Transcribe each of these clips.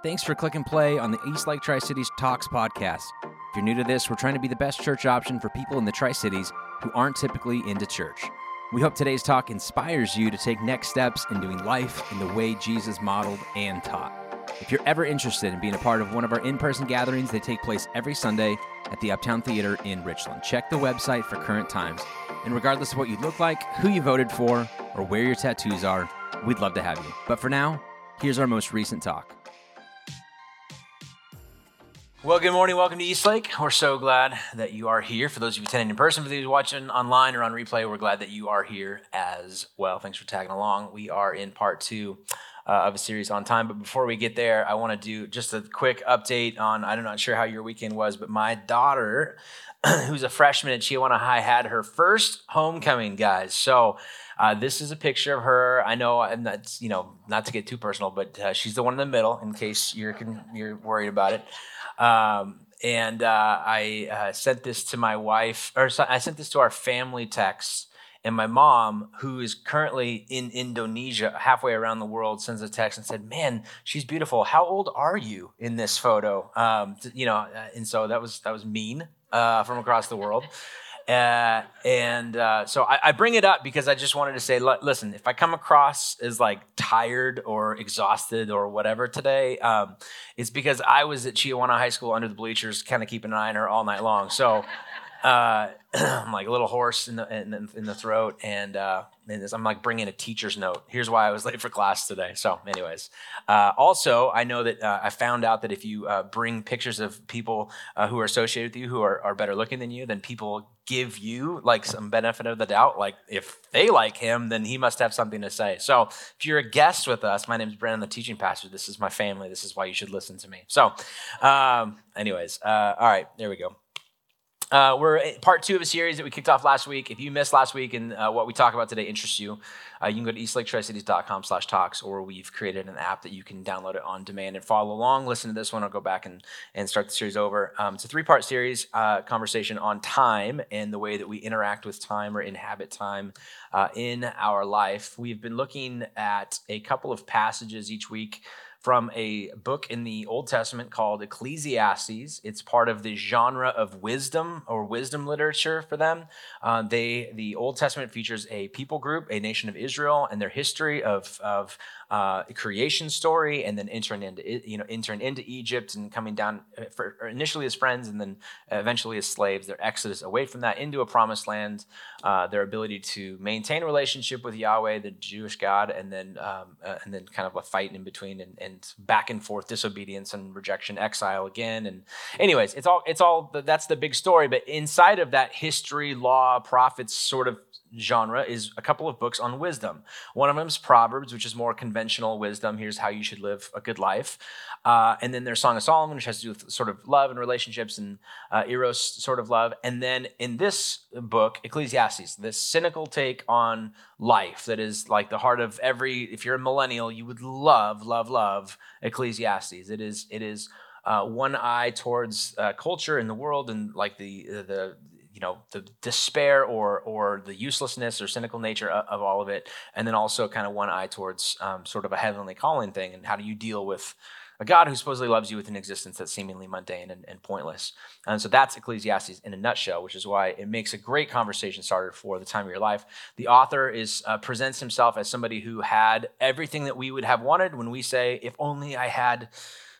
Thanks for click and play on the East Lake Tri Cities Talks podcast. If you're new to this, we're trying to be the best church option for people in the Tri Cities who aren't typically into church. We hope today's talk inspires you to take next steps in doing life in the way Jesus modeled and taught. If you're ever interested in being a part of one of our in person gatherings, they take place every Sunday at the Uptown Theater in Richland. Check the website for current times. And regardless of what you look like, who you voted for, or where your tattoos are, we'd love to have you. But for now, here's our most recent talk. Well, good morning. Welcome to Eastlake. We're so glad that you are here. For those of you attending in person, for those watching online or on replay, we're glad that you are here as well. Thanks for tagging along. We are in part two uh, of a series on time. But before we get there, I want to do just a quick update on I'm not sure how your weekend was, but my daughter, who's a freshman at Chiawana High, had her first homecoming, guys. So uh, this is a picture of her. I know I'm not, you know, not to get too personal, but uh, she's the one in the middle in case you're you're worried about it. Um, and uh, I uh, sent this to my wife, or I sent this to our family text. And my mom, who is currently in Indonesia, halfway around the world, sends a text and said, "Man, she's beautiful. How old are you in this photo?" Um, you know, uh, and so that was that was mean uh, from across the world. Uh, and uh, so I, I, bring it up because I just wanted to say, listen, if I come across as like tired or exhausted or whatever today, um, it's because I was at Chiawana High School under the bleachers, kind of keeping an eye on her all night long. So uh, I'm like a little hoarse in the in, in the throat, and, uh, I'm like bringing a teacher's note. Here's why I was late for class today. So, anyways, uh, also I know that uh, I found out that if you uh, bring pictures of people uh, who are associated with you who are, are better looking than you, then people give you like some benefit of the doubt. Like if they like him, then he must have something to say. So, if you're a guest with us, my name is Brandon, the teaching pastor. This is my family. This is why you should listen to me. So, um, anyways, all right, there we go. Uh, we're part two of a series that we kicked off last week. If you missed last week and uh, what we talk about today interests you, uh, you can go to eastlaketricities.com slash talks, or we've created an app that you can download it on demand and follow along. Listen to this one or go back and, and start the series over. Um, it's a three-part series uh, conversation on time and the way that we interact with time or inhabit time uh, in our life. We've been looking at a couple of passages each week from a book in the Old Testament called Ecclesiastes. It's part of the genre of wisdom or wisdom literature for them. Uh, they the Old Testament features a people group, a nation of Israel, and their history of of uh, creation story, and then entering into you know entering into Egypt and coming down uh, for, initially as friends, and then eventually as slaves. Their exodus away from that into a promised land. Uh, their ability to maintain a relationship with Yahweh, the Jewish God, and then um, uh, and then kind of a fight in between and, and back and forth disobedience and rejection, exile again. And anyways, it's all it's all that's the big story. But inside of that history, law, prophets sort of genre is a couple of books on wisdom. One of them is Proverbs, which is more conventional wisdom. Here's how you should live a good life. Uh, and then there's Song of Solomon, which has to do with sort of love and relationships and uh, eros sort of love. And then in this book, Ecclesiastes, this cynical take on life that is like the heart of every. If you're a millennial, you would love, love, love Ecclesiastes. It is. It is. Uh, one eye towards uh, culture in the world and like the the you know the despair or or the uselessness or cynical nature of, of all of it and then also kind of one eye towards um, sort of a heavenly calling thing and how do you deal with a God who supposedly loves you with an existence that's seemingly mundane and, and, pointless. And so that's Ecclesiastes in a nutshell, which is why it makes a great conversation starter for the time of your life. The author is uh, presents himself as somebody who had everything that we would have wanted when we say, if only I had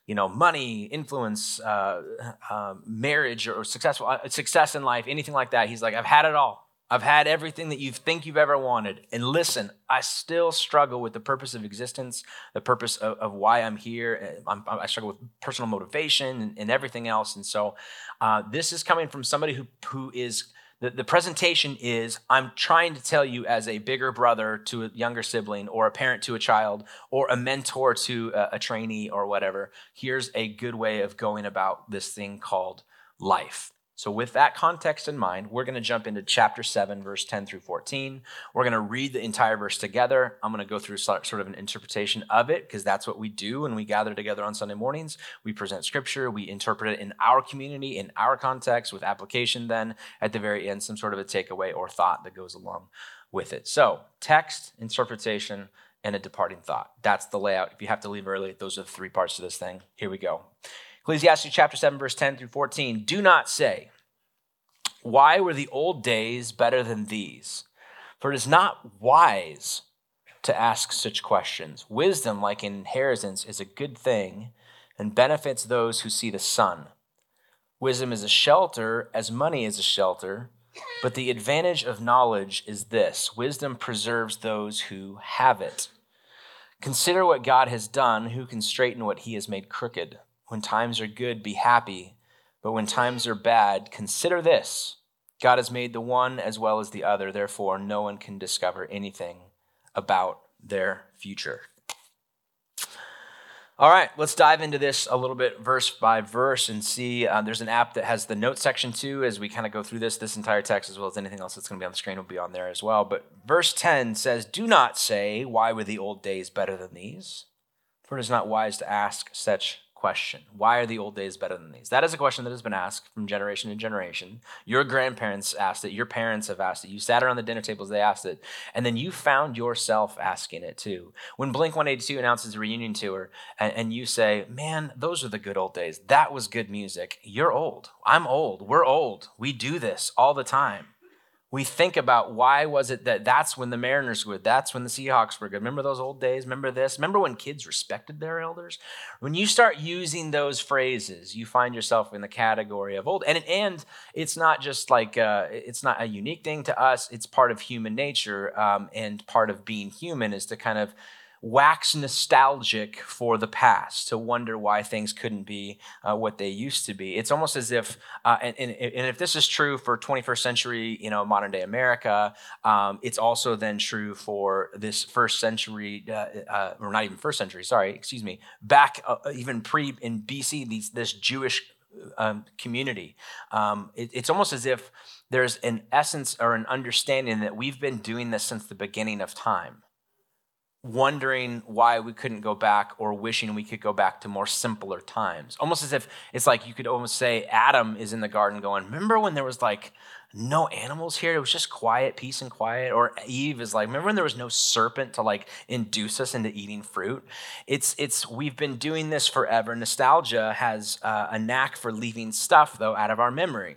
you know, money, influence, uh, uh, marriage, or successful uh, success in life, anything like that. He's like, I've had it all. I've had everything that you think you've ever wanted. And listen, I still struggle with the purpose of existence, the purpose of, of why I'm here. I'm, i struggle with personal motivation and, and everything else. And so, uh, this is coming from somebody who who is the, the presentation is I'm trying to tell you as a bigger brother to a younger sibling, or a parent to a child, or a mentor to a, a trainee, or whatever. Here's a good way of going about this thing called life. So, with that context in mind, we're going to jump into chapter 7, verse 10 through 14. We're going to read the entire verse together. I'm going to go through sort of an interpretation of it because that's what we do when we gather together on Sunday mornings. We present scripture, we interpret it in our community, in our context, with application, then at the very end, some sort of a takeaway or thought that goes along with it. So, text, interpretation, and a departing thought. That's the layout. If you have to leave early, those are the three parts of this thing. Here we go. Ecclesiastes chapter 7, verse 10 through 14. Do not say, Why were the old days better than these? For it is not wise to ask such questions. Wisdom, like inheritance, is a good thing and benefits those who see the sun. Wisdom is a shelter as money is a shelter, but the advantage of knowledge is this wisdom preserves those who have it. Consider what God has done, who can straighten what he has made crooked. When times are good, be happy, but when times are bad, consider this God has made the one as well as the other, therefore, no one can discover anything about their future. All right, let's dive into this a little bit verse by verse and see. Uh, there's an app that has the note section too, as we kind of go through this. This entire text, as well as anything else that's going to be on the screen, will be on there as well. But verse 10 says, Do not say, Why were the old days better than these? For it is not wise to ask such question Why are the old days better than these? That is a question that has been asked from generation to generation. Your grandparents asked it, your parents have asked it, you sat around the dinner tables, they asked it, and then you found yourself asking it too. When Blink 182 announces a reunion tour and, and you say, Man, those are the good old days. That was good music. You're old. I'm old. We're old. We do this all the time we think about why was it that that's when the Mariners were good, that's when the Seahawks were good. Remember those old days? Remember this? Remember when kids respected their elders? When you start using those phrases, you find yourself in the category of old. And and it's not just like uh, it's not a unique thing to us. It's part of human nature, um, and part of being human is to kind of wax nostalgic for the past, to wonder why things couldn't be uh, what they used to be. It's almost as if, uh, and, and, and, if this is true for 21st century, you know, modern day America, um, it's also then true for this first century, uh, uh or not even first century, sorry, excuse me, back uh, even pre in BC, these, this Jewish um, community. Um, it, it's almost as if there's an essence or an understanding that we've been doing this since the beginning of time wondering why we couldn't go back or wishing we could go back to more simpler times. Almost as if it's like you could almost say Adam is in the garden going, Remember when there was like no animals here? It was just quiet, peace and quiet. Or Eve is like, Remember when there was no serpent to like induce us into eating fruit? It's, it's, we've been doing this forever. Nostalgia has uh, a knack for leaving stuff, though, out of our memory.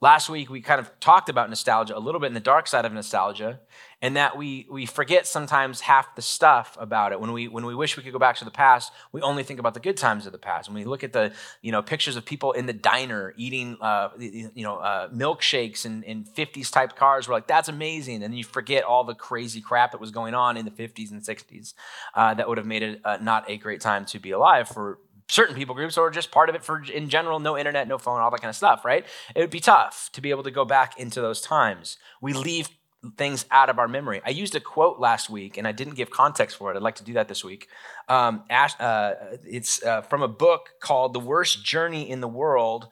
Last week, we kind of talked about nostalgia a little bit in the dark side of nostalgia, and that we, we forget sometimes half the stuff about it. When we, when we wish we could go back to the past, we only think about the good times of the past. When we look at the you know, pictures of people in the diner eating uh, you know, uh, milkshakes in, in 50s type cars, we're like, that's amazing. And you forget all the crazy crap that was going on in the 50s and 60s uh, that would have made it uh, not a great time to be alive for certain people groups or just part of it for in general no internet no phone all that kind of stuff right? It would be tough to be able to go back into those times. We leave things out of our memory. I used a quote last week and i didn't give context for it. I'd like to do that this week. Um, Ash, uh, it's uh, from a book called the worst journey in the world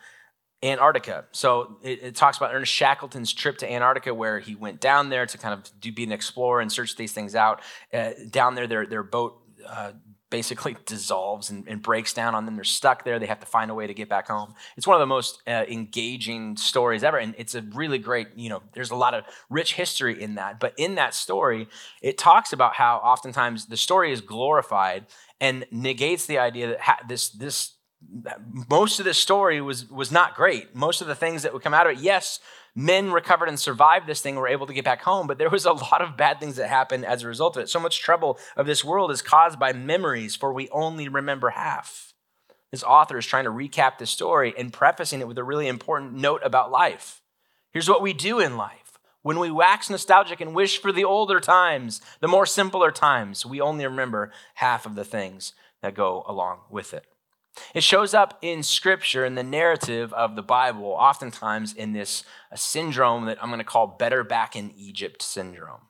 Antarctica. So it, it, talks about Ernest Shackleton's trip to Antarctica, where he went down there to kind of do, be an explorer and search these things out. Uh, down there, their their boat uh, basically dissolves and, and, breaks down on them. They're stuck there. They have to find a way to get back home. It's one of the most uh, engaging stories ever. And it's a really great, you know, there's a lot of rich history in that. But in that story, it talks about how oftentimes the story is glorified and negates the idea that ha- this, this, most of this story was, was not great. Most of the things that would come out of it, yes, men recovered and survived this thing were able to get back home, but there was a lot of bad things that happened as a result of it. So much trouble of this world is caused by memories, for we only remember half. This author is trying to recap the story and prefacing it with a really important note about life. Here's what we do in life. When we wax nostalgic and wish for the older times, the more simpler times, we only remember half of the things that go along with it. It shows up in scripture in the narrative of the Bible, oftentimes in this syndrome that I'm going to call better back in Egypt syndrome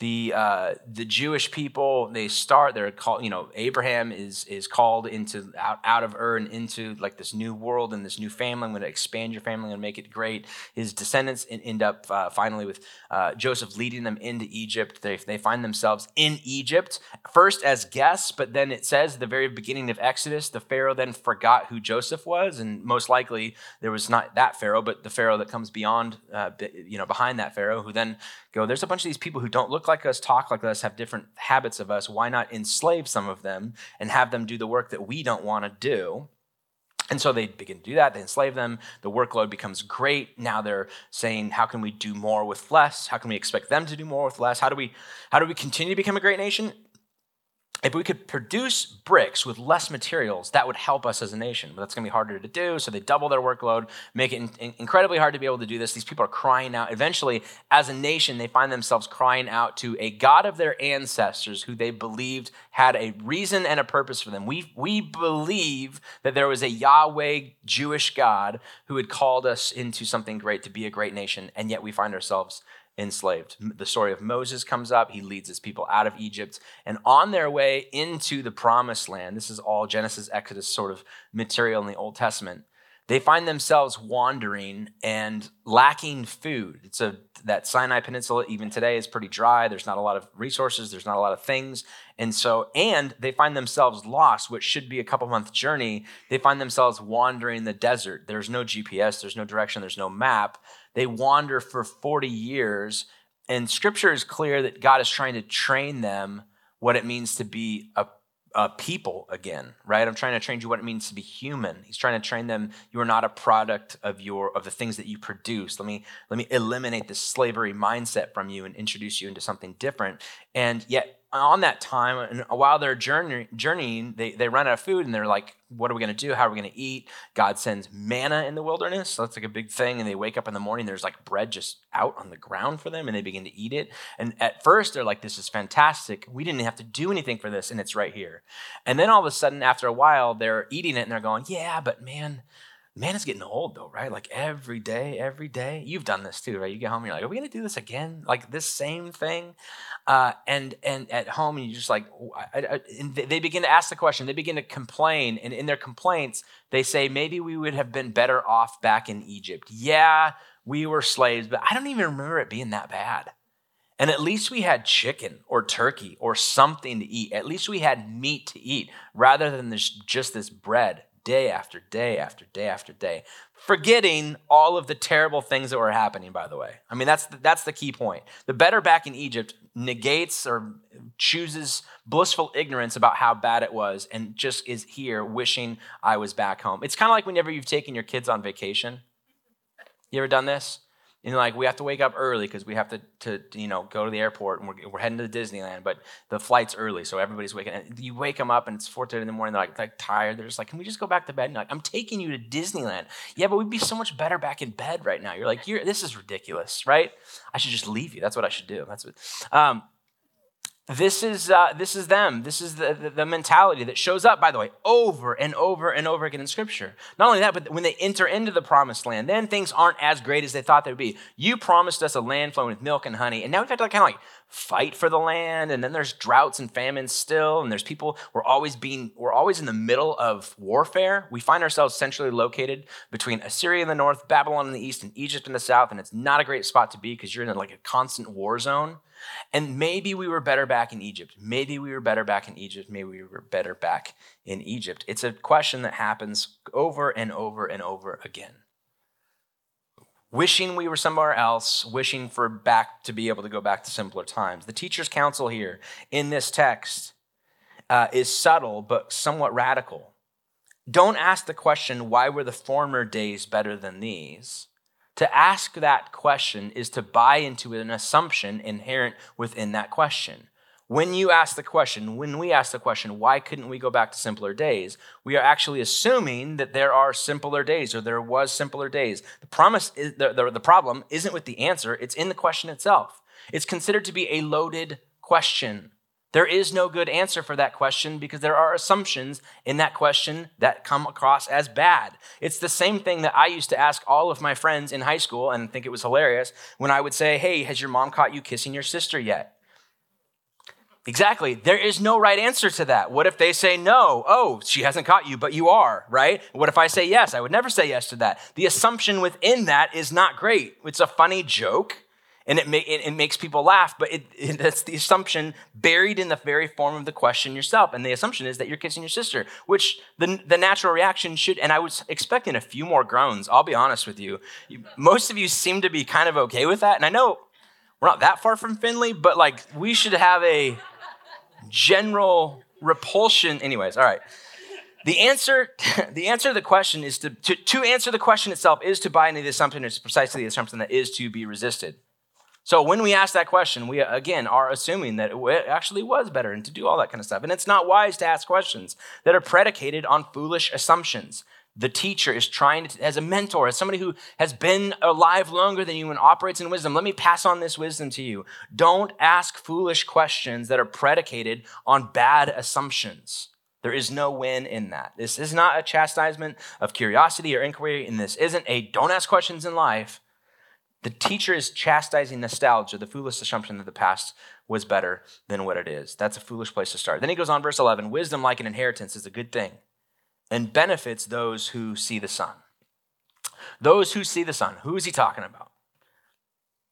the uh, the Jewish people they start they're called you know Abraham is is called into out, out of Ur and into like this new world and this new family. I'm going to expand your family and make it great. His descendants end up uh, finally with uh, Joseph leading them into Egypt. They they find themselves in Egypt first as guests, but then it says the very beginning of Exodus, the Pharaoh then forgot who Joseph was, and most likely there was not that Pharaoh, but the Pharaoh that comes beyond uh, you know behind that Pharaoh, who then go. There's a bunch of these people who don't look like us, talk like us, have different habits of us. Why not enslave some of them and have them do the work that we don't want to do? And so they begin to do that. They enslave them. The workload becomes great. Now they're saying, how can we do more with less? How can we expect them to do more with less? How do we, how do we continue to become a great nation? If we could produce bricks with less materials, that would help us as a nation. But that's going to be harder to do. So they double their workload, make it in- in- incredibly hard to be able to do this. These people are crying out. Eventually, as a nation, they find themselves crying out to a God of their ancestors who they believed had a reason and a purpose for them. We, we believe that there was a Yahweh Jewish God who had called us into something great to be a great nation, and yet we find ourselves enslaved. The story of Moses comes up. He leads his people out of Egypt and on their way into the promised land. This is all Genesis, Exodus sort of material in the Old Testament. They find themselves wandering and lacking food. It's a that Sinai Peninsula even today is pretty dry. There's not a lot of resources, there's not a lot of things. And so and they find themselves lost, which should be a couple month journey. They find themselves wandering the desert. There's no GPS, there's no direction, there's no map. They wander for 40 years, and scripture is clear that God is trying to train them what it means to be a, a people again, right? I'm trying to train you what it means to be human. He's trying to train them you are not a product of your of the things that you produce. Let me let me eliminate this slavery mindset from you and introduce you into something different. And yet on that time, and while they're journey, journeying, they, they run out of food and they're like, what are we going to do? How are we going to eat? God sends manna in the wilderness. So that's like a big thing. And they wake up in the morning, there's like bread just out on the ground for them and they begin to eat it. And at first, they're like, this is fantastic. We didn't have to do anything for this and it's right here. And then all of a sudden, after a while, they're eating it and they're going, yeah, but man, man is getting old though, right? Like every day, every day. You've done this too, right? You get home, and you're like, are we gonna do this again? Like this same thing? Uh, and and at home, and you just like, I, I, they begin to ask the question. They begin to complain, and in their complaints, they say maybe we would have been better off back in Egypt. Yeah, we were slaves, but I don't even remember it being that bad. And at least we had chicken or turkey or something to eat. At least we had meat to eat rather than this, just this bread day after day after day after day, forgetting all of the terrible things that were happening, by the way. I mean, that's the, that's the key point. The better back in Egypt negates or chooses blissful ignorance about how bad it was and just is here wishing I was back home. It's kind of like whenever you've taken your kids on vacation. You ever done this? And like we have to wake up early because we have to, to, you know go to the airport and we're, we're heading to Disneyland, but the flight's early, so everybody's waking. And you wake them up and it's four thirty in the morning. They're like, like tired. They're just like, can we just go back to bed? And like, I'm taking you to Disneyland. Yeah, but we'd be so much better back in bed right now. You're like, you're this is ridiculous, right? I should just leave you. That's what I should do. That's what. Um, this is, uh, this is them. This is the, the, the, mentality that shows up, by the way, over and over and over again in Scripture. Not only that, but when they enter into the promised land, then things aren't as great as they thought they would be. You promised us a land flowing with milk and honey, and now we've had to kind of like fight for the land, and then there's droughts and famines still, and there's people, we're always being, we're always in the middle of warfare. We find ourselves centrally located between Assyria in the north, Babylon in the east, and Egypt in the south, and it's not a great spot to be because you're in like a constant war zone. And maybe we were better back in Egypt. Maybe we were better back in Egypt. Maybe we were better back in Egypt. It's a question that happens over and over and over again. Wishing we were somewhere else, wishing for back to be able to go back to simpler times. The teacher's counsel here in this text uh, is subtle but somewhat radical. Don't ask the question, why were the former days better than these? To ask that question is to buy into an assumption inherent within that question. When you ask the question, when we ask the question, why couldn't we go back to simpler days? We are actually assuming that there are simpler days or there was simpler days. The promise is, the, the, the problem isn't with the answer, it's in the question itself. It's considered to be a loaded question. There is no good answer for that question because there are assumptions in that question that come across as bad. It's the same thing that I used to ask all of my friends in high school and think it was hilarious when I would say, Hey, has your mom caught you kissing your sister yet? Exactly. There is no right answer to that. What if they say no? Oh, she hasn't caught you, but you are, right? What if I say yes? I would never say yes to that. The assumption within that is not great. It's a funny joke and it, it, it, makes people laugh, but it, it, that's the assumption buried in the very form of the question yourself. And the assumption is that you're kissing your sister, which the, the natural reaction should, and I was expecting a few more groans, I'll be honest with you. you. Most of you seem to be kind of okay with that. And I know We're not that far from Finley, but like we should have a general repulsion. Anyways, all right. The answer, the answer to the question is to, to, to answer the question itself is to buy into the assumption. It's precisely the assumption that is to be resisted. So when we ask that question, we again are assuming that it actually was better and to do all that kind of stuff. And it's not wise to ask questions that are predicated on foolish assumptions. The teacher is trying to, as a mentor, as somebody who has been alive longer than you and operates in wisdom, let me pass on this wisdom to you. Don't ask foolish questions that are predicated on bad assumptions. There is no win in that. This is not a chastisement of curiosity or inquiry, and this isn't a don't ask questions in life. The teacher is chastising nostalgia, the foolish assumption that the past was better than what it is. That's a foolish place to start. Then he goes on, verse 11 Wisdom, like an inheritance, is a good thing and benefits those who see the sun. Those who see the sun. Who is he talking about?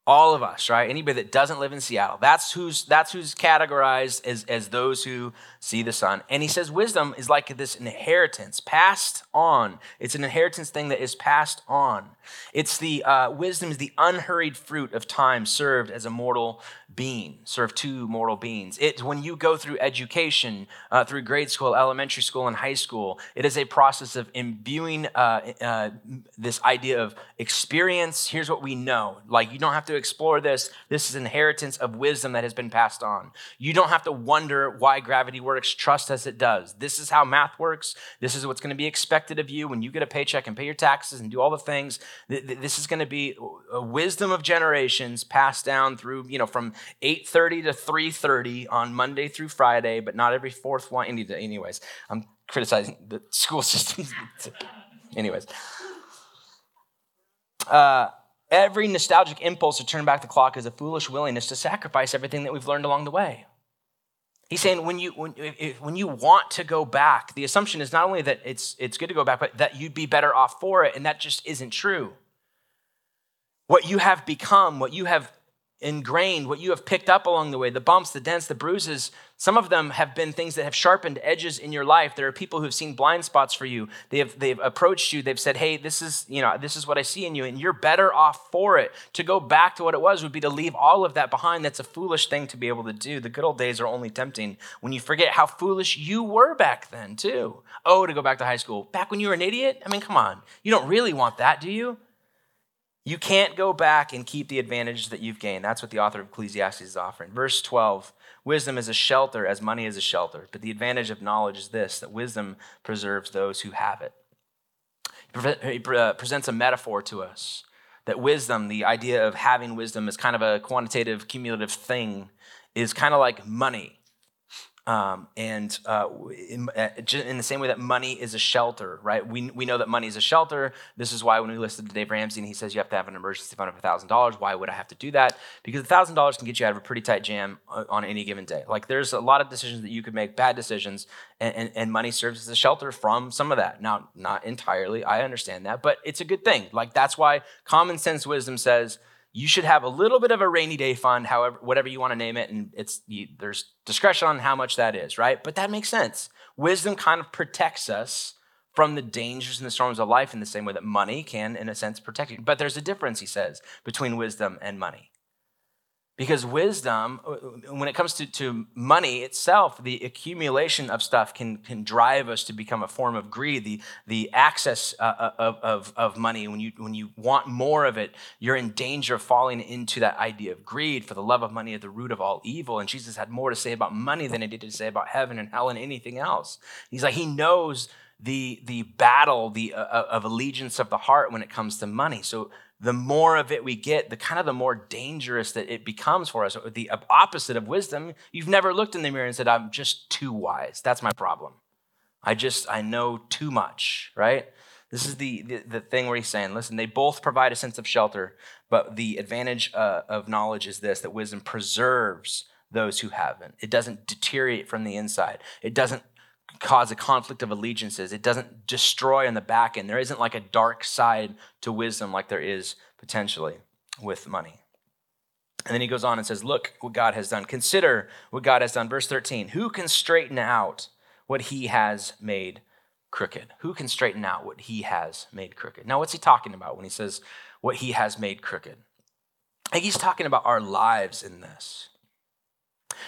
All of us right? Anybody that doesn't live in seattle. That's who's that's who's categorized as, as those who see the sun. and he says wisdom is like this inheritance passed on. It's an inheritance thing that is passed on. It's the uh, wisdom is the unhurried fruit of time served as a mortal being serve two mortal beings it when you go through education uh, through grade school elementary school and high school it is a process of imbuing uh, uh this idea of experience here's what we know like you don't have to explore this. This is inheritance of wisdom that has been passed on. You don't have to wonder why gravity works. Trust as it does. This is how math works. This is what's going to be expected of you when you get a paycheck and pay your taxes and do all the things. This is going to be a wisdom of generations passed down through, you know, from 8:30 to 3:30 on Monday through Friday, but not every fourth one. Anyways, I'm criticizing the school system. Anyways. Uh, Every nostalgic impulse to turn back the clock is a foolish willingness to sacrifice everything that we've learned along the way. He's saying when you, when, if, when you want to go back, the assumption is not only that it's, it's good to go back, but that you'd be better off for it, and that just isn't true. What you have become, what you have ingrained, what you have picked up along the way, the bumps, the dents, the bruises, some of them have been things that have sharpened edges in your life. There are people who've seen blind spots for you. They have they've approached you. They've said, "Hey, this is, you know, this is what I see in you and you're better off for it." To go back to what it was would be to leave all of that behind. That's a foolish thing to be able to do. The good old days are only tempting when you forget how foolish you were back then, too. Oh, to go back to high school. Back when you were an idiot? I mean, come on. You don't really want that, do you? You can't go back and keep the advantage that you've gained. That's what the author of Ecclesiastes is offering. Verse 12 Wisdom is a shelter as money is a shelter, but the advantage of knowledge is this that wisdom preserves those who have it. He uh, presents a metaphor to us that wisdom, the idea of having wisdom, is kind of a quantitative, cumulative thing, is kind of like money. Um, and uh, in, uh, in, the same way that money is a shelter, right? We, we know that money is a shelter. This is why when we listed to Dave Ramsey and he says you have to have an emergency fund of $1,000, why would I have to do that? Because $1,000 can get you out of a pretty tight jam uh, on any given day. Like there's a lot of decisions that you could make, bad decisions, and, and, and money serves as a shelter from some of that. Now, not entirely, I understand that, but it's a good thing. Like that's why common sense wisdom says, you should have a little bit of a rainy day fund, however, whatever you want to name it, and it's you, there's discretion on how much that is, right? But that makes sense. Wisdom kind of protects us from the dangers and the storms of life in the same way that money can, in a sense, protect you. But there's a difference, he says, between wisdom and money. Because wisdom, uh, when it comes to, to money itself, the accumulation of stuff can, can drive us to become a form of greed. The, the access uh, uh, of, of, of money, when you, when you want more of it, you're in danger of falling into that idea of greed. For the love of money is the root of all evil. And Jesus had more to say about money than he did to say about heaven and hell and anything else. He's like, he knows the, the battle the, uh, of allegiance of the heart when it comes to money. So the more of it we get, the kind of the more dangerous that it becomes for us. The opposite of wisdom, you've never looked in the mirror and said, I'm just too wise. That's my problem. I just, I know too much, right? This is the, the, the thing where he's saying, listen, they both provide a sense of shelter, but the advantage uh, of knowledge is this that wisdom preserves those who haven't. It doesn't deteriorate from the inside, it doesn't cause a conflict of allegiances. It doesn't destroy on the back end. There isn't like a dark side to wisdom like there is potentially with money. And then he goes on and says, Look what God has done. Consider what God has done. Verse 13 Who can straighten out what he has made crooked? Who can straighten out what he has made crooked? Now, what's he talking about when he says what he has made crooked? He's talking about our lives in this.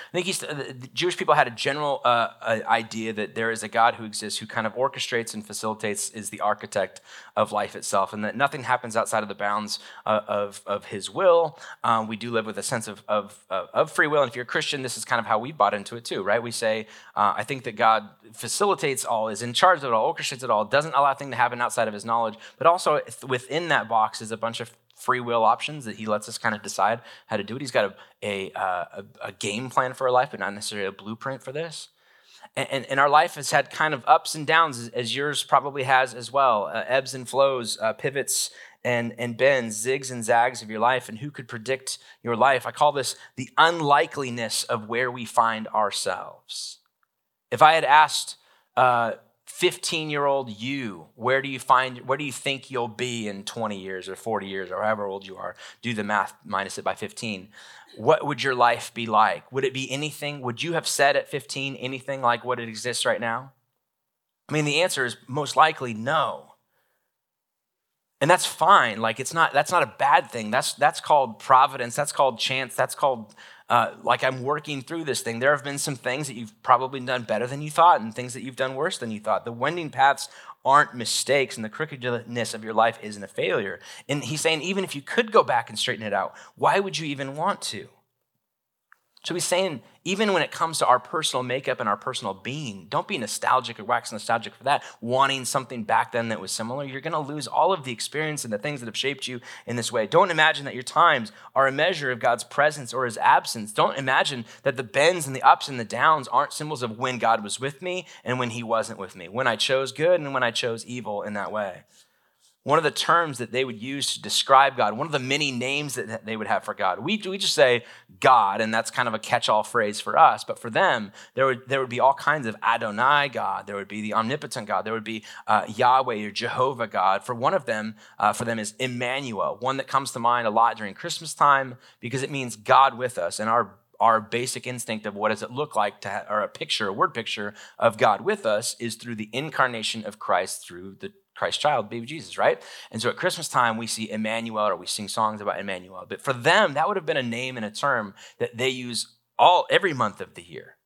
I think he's, the Jewish people had a general uh, idea that there is a God who exists who kind of orchestrates and facilitates, is the architect of life itself, and that nothing happens outside of the bounds uh, of, of his will. Um, we do live with a sense of, of, of free will. And if you're a Christian, this is kind of how we bought into it too, right? We say, uh, I think that God facilitates all, is in charge of it all, orchestrates it all, doesn't allow things to happen outside of his knowledge, but also within that box is a bunch of free will options that he lets us kind of decide how to do it. He's got a, a, uh, a, a game plan for our life, but not necessarily a blueprint for this. And, and, and, our life has had kind of ups and downs, as, yours probably has as well uh, ebbs and flows, uh, pivots and, and bends, zigs and zags of your life. And who could predict your life? I call this the unlikeliness of where we find ourselves. If I had asked, uh, 15 year old you where do you find where do you think you'll be in 20 years or 40 years or however old you are? Do the math minus it by 15 what would your life be like? Would it be anything? Would you have said at 15 anything like what it exists right now? I mean the answer is most likely no. And that's fine. Like it's not that's not a bad thing. That's that's called providence. That's called chance. That's called uh, like I'm working through this thing. There have been some things that you've probably done better than you thought, and things that you've done worse than you thought. The winding paths aren't mistakes, and the crookedness of your life isn't a failure. And he's saying, even if you could go back and straighten it out, why would you even want to? So he's saying, even when it comes to our personal makeup and our personal being, don't be nostalgic or wax nostalgic for that, wanting something back then that was similar. You're going to lose all of the experience and the things that have shaped you in this way. Don't imagine that your times are a measure of God's presence or his absence. Don't imagine that the bends and the ups and the downs aren't symbols of when God was with me and when he wasn't with me, when I chose good and when I chose evil in that way one of the terms that they would use to describe God, one of the many names that they would have for God. We, we just say God, and that's kind of a catch all phrase for us. But for them, there would, there would be all kinds of Adonai God. There would be the omnipotent God. There would be uh, Yahweh or Jehovah God. For one of them, uh, for them is Emmanuel, one that comes to mind a lot during Christmas time because it means God with us. And our our basic instinct of what does it look like to have, or a picture, a word picture of God with us is through the incarnation of Christ through the Christ child, baby Jesus, right? And so at Christmas time, we see Emmanuel or we sing songs about Emmanuel. But for them, that would have been a name and a term that they use all every month of the year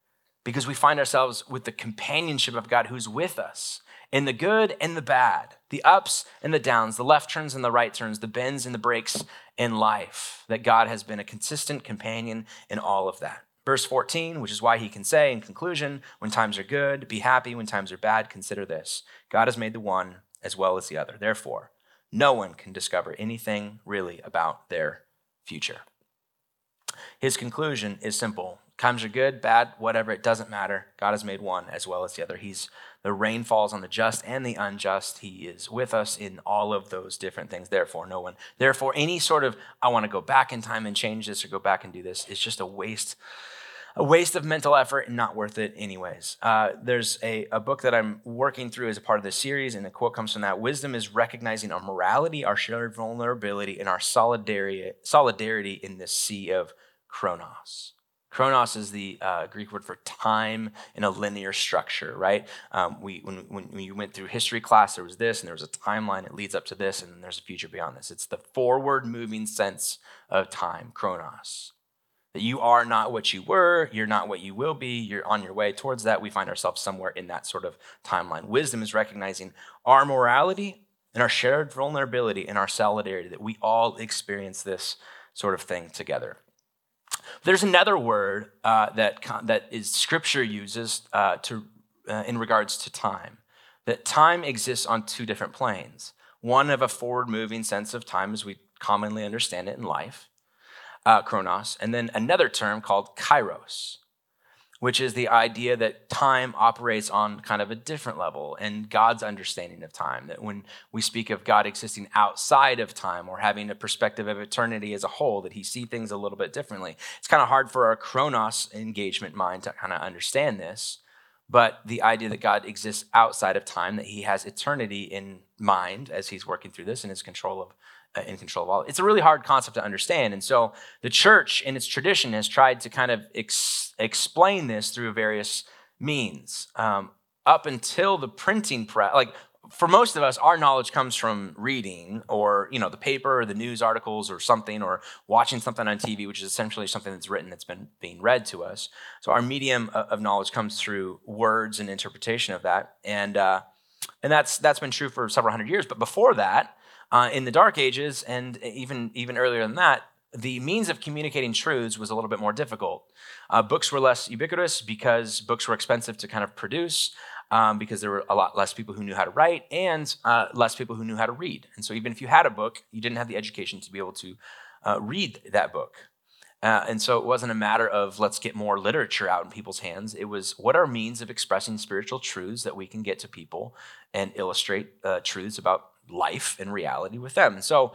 because we find ourselves with the companionship of God who's with us in the good and the bad, the ups and the downs, the left turns and the right turns, the bends and the breaks in life, that God has been a consistent companion in all of that. Verse 14, which is why he can say in conclusion, when times are good, be happy. When times are bad, consider this God has made the one as well as the other. Therefore, no one can discover anything really about their future. His conclusion is simple. Times are good, bad, whatever, it doesn't matter. God has made one as well as the other. He's the rain falls on the just and the unjust. He is with us in all of those different things. Therefore, no one. Therefore, any sort of I want to go back in time and change this or go back and do this is just a waste a waste of mental effort and not worth it anyways. Uh, there's a, a book that I'm working through as a part of this series, and the quote comes from that Wisdom is recognizing our morality, our shared vulnerability, and our solidarity, solidarity in this sea of chronos. Chronos is the uh, Greek word for time in a linear structure, right? Um, we, when, when, you went through history class, there was this, and there was a timeline. It leads up to this, and then there's a future beyond this. It's the forward moving sense of time, chronos that you are not what you were, you're not what you will be, you're on your way towards that. We find ourselves somewhere in that sort of timeline. Wisdom is recognizing our morality and our shared vulnerability and our solidarity, that we all experience this sort of thing together. There's another word uh, that, that is scripture uses uh, to, uh, in regards to time, that time exists on two different planes. One of a forward moving sense of time as we commonly understand it in life, uh, chronos, and then another term called kairos, which is the idea that time operates on kind of a different level and God's understanding of time. That when we speak of God existing outside of time or having a perspective of eternity as a whole, that he sees things a little bit differently. It's kind of hard for our chronos engagement mind to kind of understand this. But the idea that God exists outside of time, that he has eternity in mind as he's working through this and his control of in control of all. It's a really hard concept to understand. And so the church in its tradition has tried to kind of ex- explain this through various means. Um, up until the printing press, like for most of us, our knowledge comes from reading or, you know, the paper or the news articles or something or watching something on TV, which is essentially something that's written that's been being read to us. So our medium of knowledge comes through words and interpretation of that. And, uh, and that's, that's been true for several hundred years. But before that, uh, in the Dark Ages and even, even earlier than that, the means of communicating truths was a little bit more difficult. Uh, books were less ubiquitous because books were expensive to kind of produce um, because there were a lot less people who knew how to write and uh, less people who knew how to read. And so even if you had a book, you didn't have the education to be able to uh, read that book. Uh, and so it wasn't a matter of let's get more literature out in people's hands. It was what are means of expressing spiritual truths that we can get to people and illustrate uh, truths about life and reality with them. And so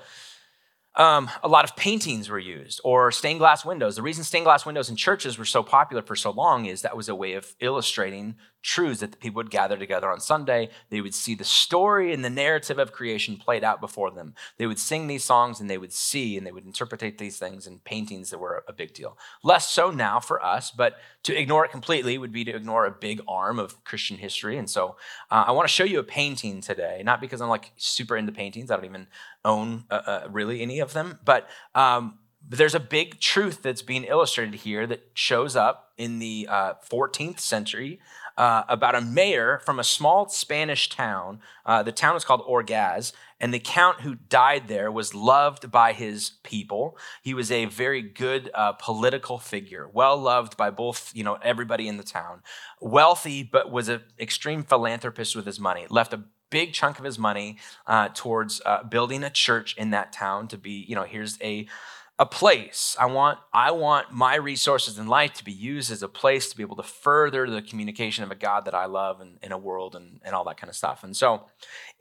um, a lot of paintings were used or stained glass windows. The reason stained glass windows in churches were so popular for so long is that was a way of illustrating truths that the people would gather together on Sunday. They would see the story and the narrative of creation played out before them. They would sing these songs and they would see and they would interpret these things in paintings that were a big deal. Less so now for us, but to ignore it completely would be to ignore a big arm of Christian history. And so uh, I want to show you a painting today, not because I'm like super into paintings. I don't even own uh, uh, really any of them, but um, but there's a big truth that's being illustrated here that shows up in the uh, 14th century uh, about a mayor from a small Spanish town. Uh, the town is called Orgaz, and the count who died there was loved by his people. He was a very good uh, political figure, well loved by both, you know, everybody in the town. Wealthy, but was an extreme philanthropist with his money. Left a big chunk of his money uh, towards uh, building a church in that town to be, you know, here's a a place. I want I want my resources in life to be used as a place to be able to further the communication of a God that I love and in a world and, and all that kind of stuff. And so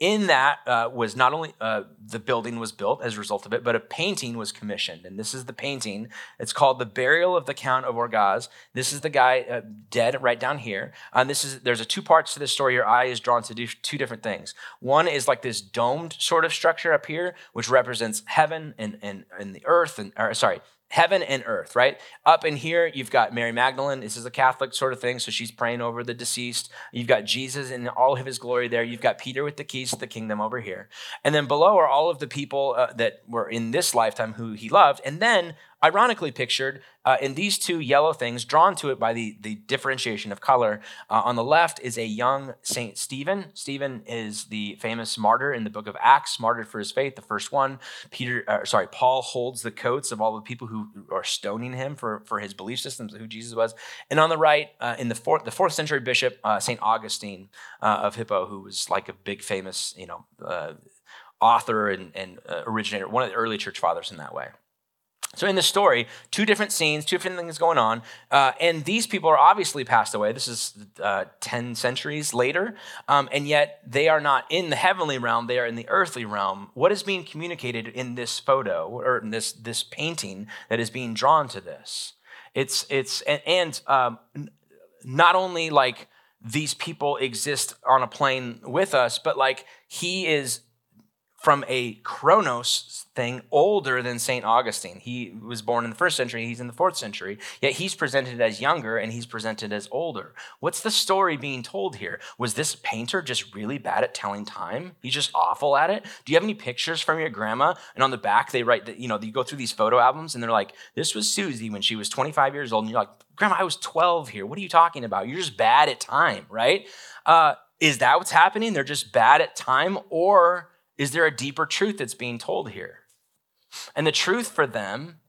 in that uh, was not only uh, the building was built as a result of it, but a painting was commissioned. And this is the painting. It's called The Burial of the Count of Orgaz. This is the guy uh, dead right down here. And this is there's a two parts to this story. Your eye is drawn to do two different things. One is like this domed sort of structure up here, which represents heaven and, and, and the earth, and or, sorry, heaven and earth, right? Up in here, you've got Mary Magdalene. This is a Catholic sort of thing, so she's praying over the deceased. You've got Jesus in all of his glory there. You've got Peter with the keys to the kingdom over here. And then below are all of the people uh, that were in this lifetime who he loved. And then ironically pictured uh, in these two yellow things, drawn to it by the, the differentiation of color. Uh, on the left is a young Saint Stephen. Stephen is the famous martyr in the book of Acts, martyred for his faith, the first one. Peter, uh, sorry, Paul holds the coats of all the people who are stoning him for, for his belief systems, who Jesus was. And on the right, uh, in the fourth, the fourth century bishop, uh, Saint Augustine uh, of Hippo, who was like a big famous, you know, author and, and originator, one of the early church fathers in that way. So in the story, two different scenes, two different things going on, uh, and these people are obviously passed away. This is uh, ten centuries later, um, and yet they are not in the heavenly realm; they are in the earthly realm. What is being communicated in this photo or in this this painting that is being drawn to this? It's it's and, and um, not only like these people exist on a plane with us, but like he is from a chronos thing older than St. Augustine. He was born in the first century, he's in the fourth century, yet he's presented as younger and he's presented as older. What's the story being told here? Was this painter just really bad at telling time? He's just awful at it? Do you have any pictures from your grandma? And on the back, they write that, you know, you go through these photo albums and they're like, this was Susie when she was 25 years old. And you're like, Grandma, I was 12 here. What are you talking about? You're just bad at time, right? Uh, is that what's happening? They're just bad at time? Or is there a deeper truth that's being told here? And the truth for them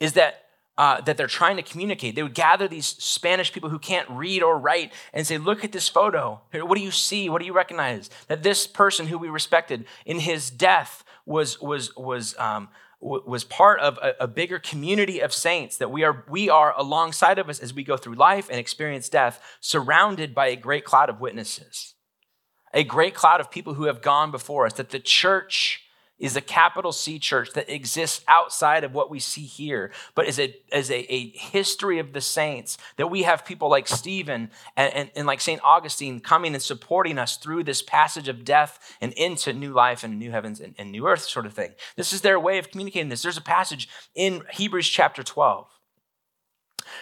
is that uh, that they're trying to communicate. They would gather these Spanish people who can't read or write and say, Look at this photo. What do you see? What do you recognize? That this person who we respected in his death was, was, was, um, was part of a, a, bigger community of saints that we are we are alongside of us as we go through life and experience death surrounded by a great cloud of witnesses a great cloud of people who have gone before us, that the church is a capital C church that exists outside of what we see here, but is a, as a, a history of the saints, that we have people like Stephen and, and, and like St. Augustine coming and supporting us through this passage of death and into new life and new heavens and, and new earth sort of thing. This is their way of communicating this. There's a passage in Hebrews chapter 12.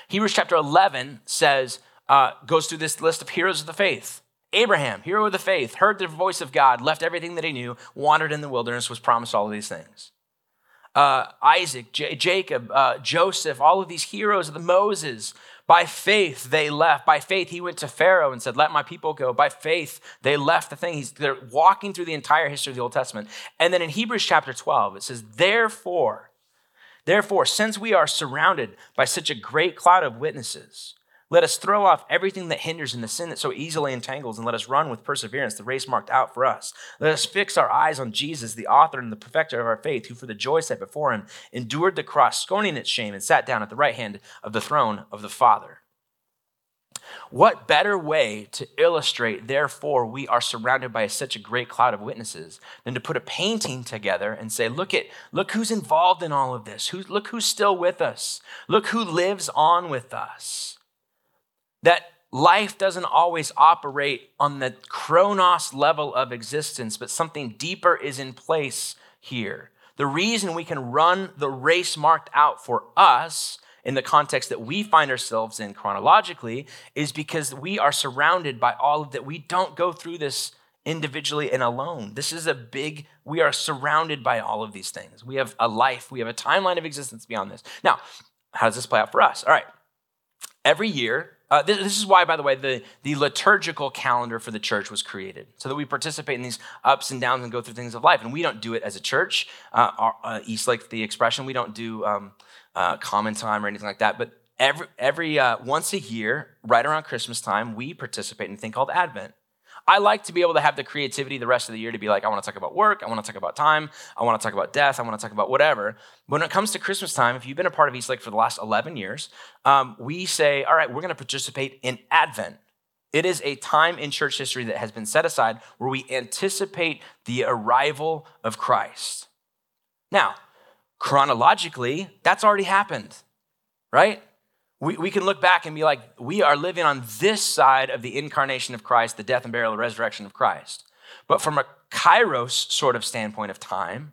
Hebrews chapter 11 says, uh, goes through this list of heroes of the faith. Abraham, hero of the faith, heard the voice of God, left everything that he knew, wandered in the wilderness, was promised all of these things. Uh, Isaac, J- Jacob, uh, Joseph, all of these heroes of the Moses, by faith they left. By faith he went to Pharaoh and said, Let my people go. By faith they left the thing. He's, they're walking through the entire history of the Old Testament. And then in Hebrews chapter 12, it says, Therefore, therefore, since we are surrounded by such a great cloud of witnesses, let us throw off everything that hinders and the sin that so easily entangles, and let us run with perseverance the race marked out for us. Let us fix our eyes on Jesus, the author and the perfecter of our faith, who for the joy set before him endured the cross, scorning its shame, and sat down at the right hand of the throne of the Father. What better way to illustrate, therefore, we are surrounded by such a great cloud of witnesses than to put a painting together and say, look at look who's involved in all of this. Who, look who's still with us. Look who lives on with us that life doesn't always operate on the chronos level of existence, but something deeper is in place here. The reason we can run the race marked out for us in the context that we find ourselves in chronologically is because we are surrounded by all of that. We don't go through this individually and alone. This is a big, we are surrounded by all of these things. We have a life, we have a timeline of existence beyond this. Now, how does this play out for us? All right. Every year, uh, this, this, is why, by the way, the, the liturgical calendar for the church was created, so that we participate in these ups and downs and go through things of life. And we don't do it as a church. Uh, our, uh, Eastlake, the expression, we don't do um, uh, common time or anything like that. But every, every uh, once a year, right around Christmas time, we participate in a thing called Advent. I like to be able to have the creativity the rest of the year to be like, I want to talk about work, I want to talk about time, I want to talk about death, I want to talk about whatever. When it comes to Christmas time, if you've been a part of Eastlake for the last 11 years, um, we say, all right, we're going to participate in Advent. It is a time in church history that has been set aside where we anticipate the arrival of Christ. Now, chronologically, that's already happened, right? We, we can look back and be like, we are living on this side of the incarnation of Christ, the death and burial and resurrection of Christ. But from a kairos sort of standpoint of time,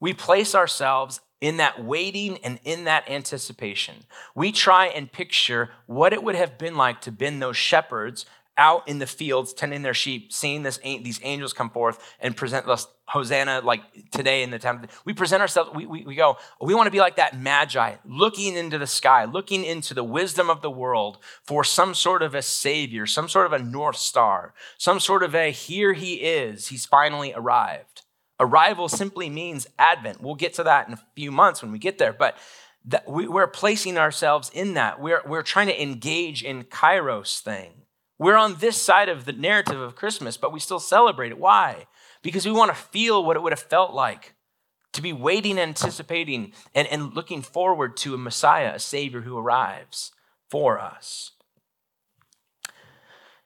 we place ourselves in that waiting and in that anticipation. We try and picture what it would have been like to been those shepherds out in the fields tending their sheep, seeing this, these angels come forth and present us Hosanna like today in the town. We present ourselves, we, we, we go, we want to be like that magi, looking into the sky, looking into the wisdom of the world for some sort of a savior, some sort of a North Star, some sort of a here he is, he's finally arrived. Arrival simply means advent. We'll get to that in a few months when we get there, but that we, we're placing ourselves in that. We're, we're trying to engage in Kairos thing. We're on this side of the narrative of Christmas, but we still celebrate it. Why? Because we want to feel what it would have felt like to be waiting, anticipating, and, and looking forward to a Messiah, a Savior who arrives for us.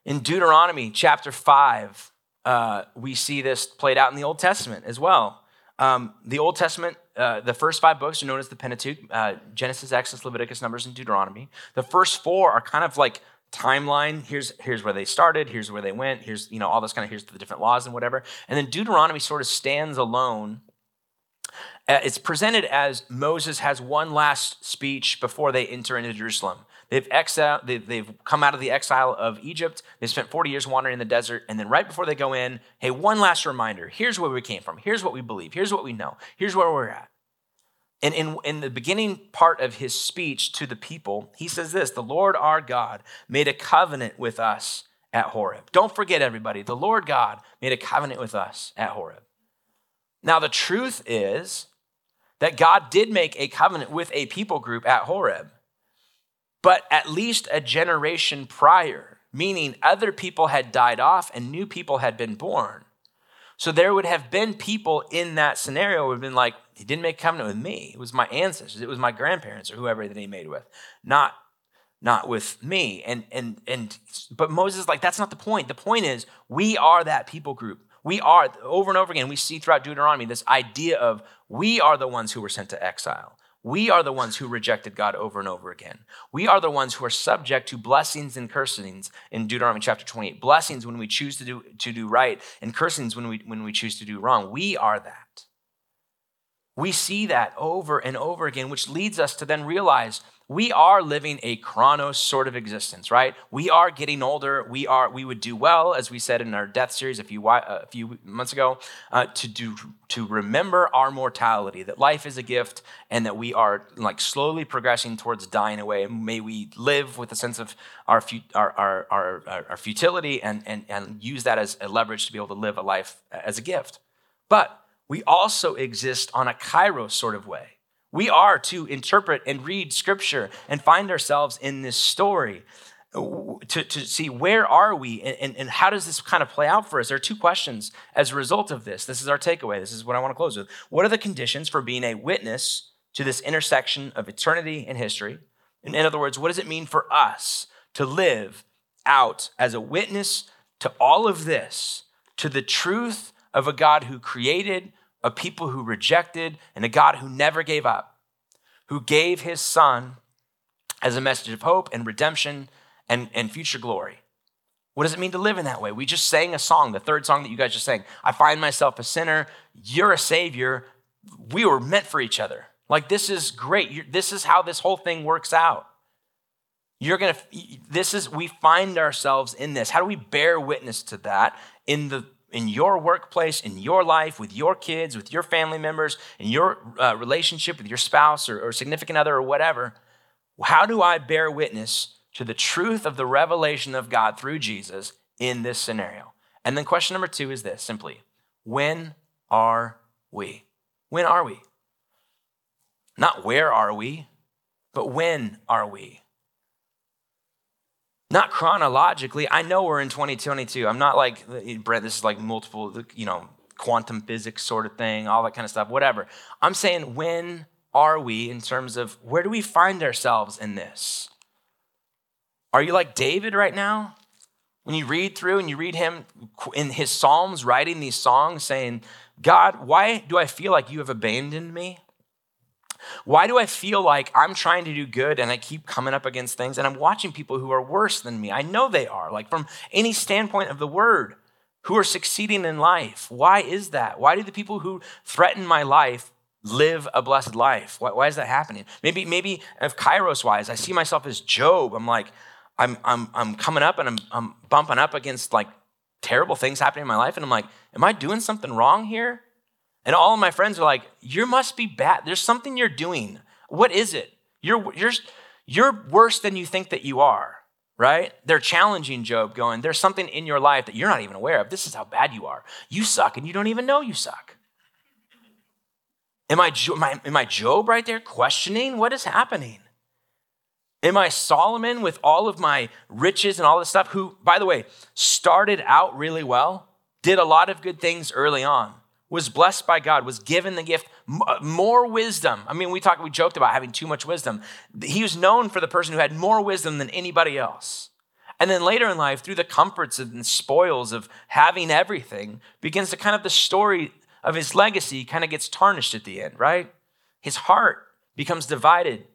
In Deuteronomy chapter 5, uh, we see this played out in the Old Testament as well. Um, the Old Testament, uh, the first five books are known as the Pentateuch uh, Genesis, Exodus, Leviticus, Numbers, and Deuteronomy. The first four are kind of like timeline. Here's here's where they started here's where they went here's you know all this kind of here's the different laws and whatever. And then deuteronomy sort of stands alone. Uh, it's presented as moses has one last speech before they enter into jerusalem. They've exiled they've, they've come out of the exile of egypt. They spent 40 years wandering in the desert and then right before they go in hey one last reminder. Here's where we came from. Here's what we believe. Here's what we know. Here's where we're at and in, in the beginning part of his speech to the people, he says this The Lord our God made a covenant with us at Horeb. Don't forget, everybody, the Lord God made a covenant with us at Horeb. Now, the truth is that God did make a covenant with a people group at Horeb, but at least a generation prior, meaning other people had died off and new people had been born. So there would have been people in that scenario who have been like, he didn't make covenant with me. It was my ancestors. It was my grandparents or whoever that he made with, not not with me. And and and but Moses like that's not the point. The point is we are that people group. We are over and over again. We see throughout Deuteronomy this idea of we are the ones who were sent to exile. We are the ones who rejected God over and over again. We are the ones who are subject to blessings and cursings in Deuteronomy chapter 28. Blessings when we choose to do, to do right, and cursings when we, when we choose to do wrong. We are that. We see that over and over again, which leads us to then realize we are living a chronos sort of existence, right? We are getting older. We are we would do well, as we said in our death series a few a few months ago, uh, to do to remember our mortality, that life is a gift, and that we are like slowly progressing towards dying away. May we live with a sense of our our our our, our futility, and and and use that as a leverage to be able to live a life as a gift. But we also exist on a kairos sort of way we are to interpret and read scripture and find ourselves in this story to, to see where are we and, and, and, how does this kind of play out for us? There are two questions as a result of this. This is our takeaway. This is what i want to close with. What are the conditions for being a witness to this intersection of eternity and history? In, in other words what does it mean for us to live out as a witness to all of this to the truth of a god who created a people who rejected and a God who never gave up, who gave his son as a message of hope and redemption and, and future glory. What does it mean to live in that way? We just sang a song, the third song that you guys just sang. I find myself a sinner. You're a savior. We were meant for each other. Like, this is great. You're, this is how this whole thing works out. You're going to, this is, we find ourselves in this. How do we bear witness to that in the in your workplace, in your life, with your kids, with your family members, in your uh, relationship with your spouse or, or significant other or whatever, how do I bear witness to the truth of the revelation of God through Jesus in this scenario? And then question number two is this simply when are we? When are we? Not where are we, but when are we? Not chronologically. I know we're in 2022. I'm not like, Brent, this is like multiple, you know, quantum physics sort of thing, all that kind of stuff, whatever. I'm saying, when are we in terms of where do we find ourselves in this? Are you like David right now? When you read through and you read him in his Psalms, writing these songs saying, God, why do I feel like you have abandoned me? Why do I feel like I'm trying to do good and I keep coming up against things and I'm watching people who are worse than me? I know they are, like from any standpoint of the word, who are succeeding in life. Why is that? Why do the people who threaten my life live a blessed life? Why, why is that happening? Maybe, maybe if Kairos wise, I see myself as Job. I'm like, I'm, I'm, I'm coming up and I'm, I'm bumping up against like terrible things happening in my life. And I'm like, am I doing something wrong here? And all of my friends are like, You must be bad. There's something you're doing. What is it? You're, you're, you're worse than you think that you are, right? They're challenging Job, going, There's something in your life that you're not even aware of. This is how bad you are. You suck and you don't even know you suck. Am I, am I, am I Job right there questioning what is happening? Am I Solomon with all of my riches and all this stuff, who, by the way, started out really well, did a lot of good things early on? Was blessed by God, was given the gift uh, more wisdom. I mean, we talked, we joked about having too much wisdom. He was known for the person who had more wisdom than anybody else. And then later in life, through the comforts and spoils of having everything, begins to kind of the story of his legacy kind of gets tarnished at the end, right? His heart becomes divided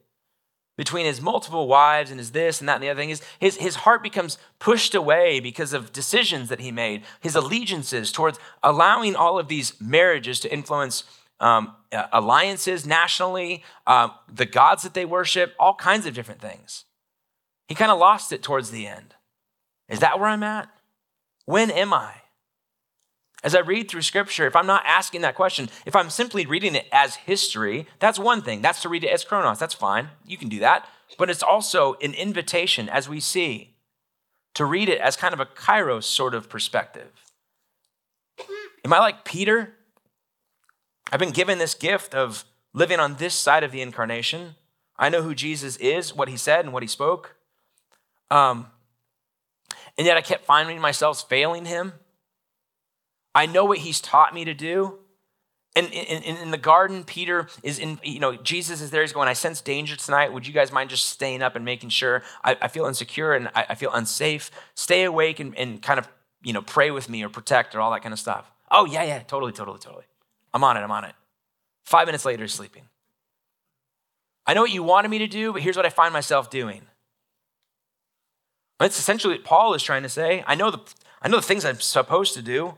between his multiple wives and his this and that and the other thing is his, his heart becomes pushed away because of decisions that he made his allegiances towards allowing all of these marriages to influence um, alliances nationally um, the gods that they worship all kinds of different things. He kind of lost it towards the end. Is that where i'm at? When am i as I read through scripture, if I'm not asking that question, if I'm simply reading it as history, that's one thing. That's to read it as chronos. That's fine. You can do that. But it's also an invitation, as we see, to read it as kind of a kairos sort of perspective. Am I like Peter? I've been given this gift of living on this side of the incarnation. I know who Jesus is, what he said, and what he spoke. Um, and yet I kept finding myself failing him I know what he's taught me to do. And in, in, in, the garden, Peter is in, you know, Jesus is there. He's going, I sense danger tonight. Would you guys mind just staying up and making sure I, I feel insecure and I, I, feel unsafe? Stay awake and, and kind of, you know, pray with me or protect or all that kind of stuff. Oh, yeah, yeah, totally, totally, totally. I'm on it, I'm on it. Five minutes later, he's sleeping. I know what you wanted me to do, but here's what I find myself doing. That's essentially what Paul is trying to say. I know the, I know the things I'm supposed to do,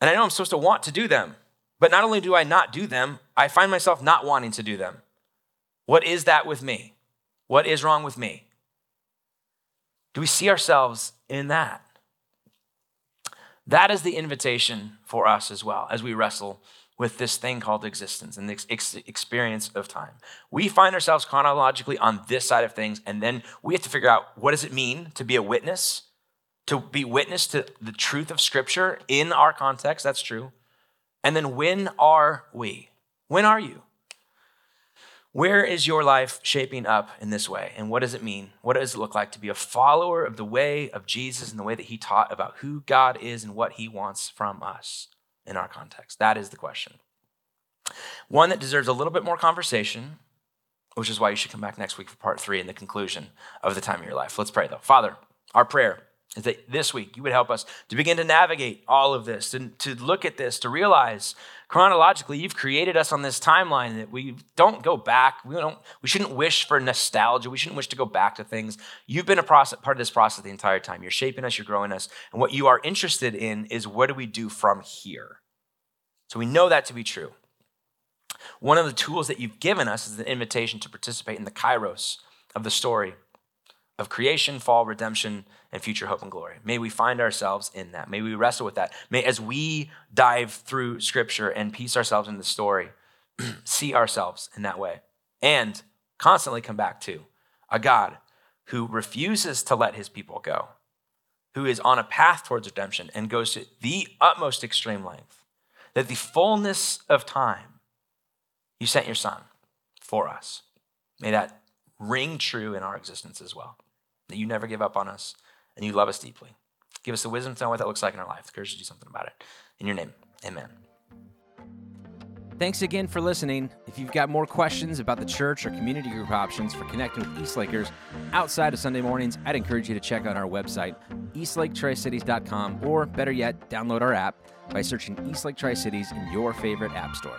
and I know I'm supposed to want to do them. But not only do I not do them, I find myself not wanting to do them. What is that with me? What is wrong with me? Do we see ourselves in that? That is the invitation for us as well as we wrestle with this thing called existence and the ex- experience of time. We find ourselves chronologically on this side of things, and then we have to figure out what does it mean to be a witness, to be witness to the truth of Scripture in our context. That's true. And then when are we? When are you? Where is your life shaping up in this way? And what does it mean? What does it look like to be a follower of the way of Jesus and the way that he taught about who God is and what he wants from us in our context? That is the question. One that deserves a little bit more conversation, which is why you should come back next week for part three and the conclusion of the time of your life. Let's pray though. Father, our prayer is that this week you would help us to begin to navigate all of this, to, to look at this, to realize chronologically you've created us on this timeline that we don't go back. We don't. We shouldn't wish for nostalgia. We shouldn't wish to go back to things. You've been a process, part of this process the entire time. You're shaping us. You're growing us. And what you are interested in is what do we do from here. So we know that to be true. One of the tools that you've given us is an invitation to participate in the kairos of the story of creation, fall, redemption, and future hope and glory. May we find ourselves in that. May we wrestle with that. May, as we dive through scripture and piece ourselves in the story, see ourselves in that way. And constantly come back to a God who refuses to let his people go, who is on a path towards redemption and goes to the utmost extreme length, that the fullness of time, you sent your son for us. May that ring true in our existence as well that you never give up on us and you love us deeply. Give us the wisdom to know what that looks like in our life, the courage to do something about it. In your name, amen. Thanks again for listening. If you've got more questions about the church or community group options for connecting with Eastlakers outside of Sunday mornings, I'd encourage you to check out our website, eastlaketricities.com, or better yet, download our app by searching Eastlake Tri Cities in your favorite app store.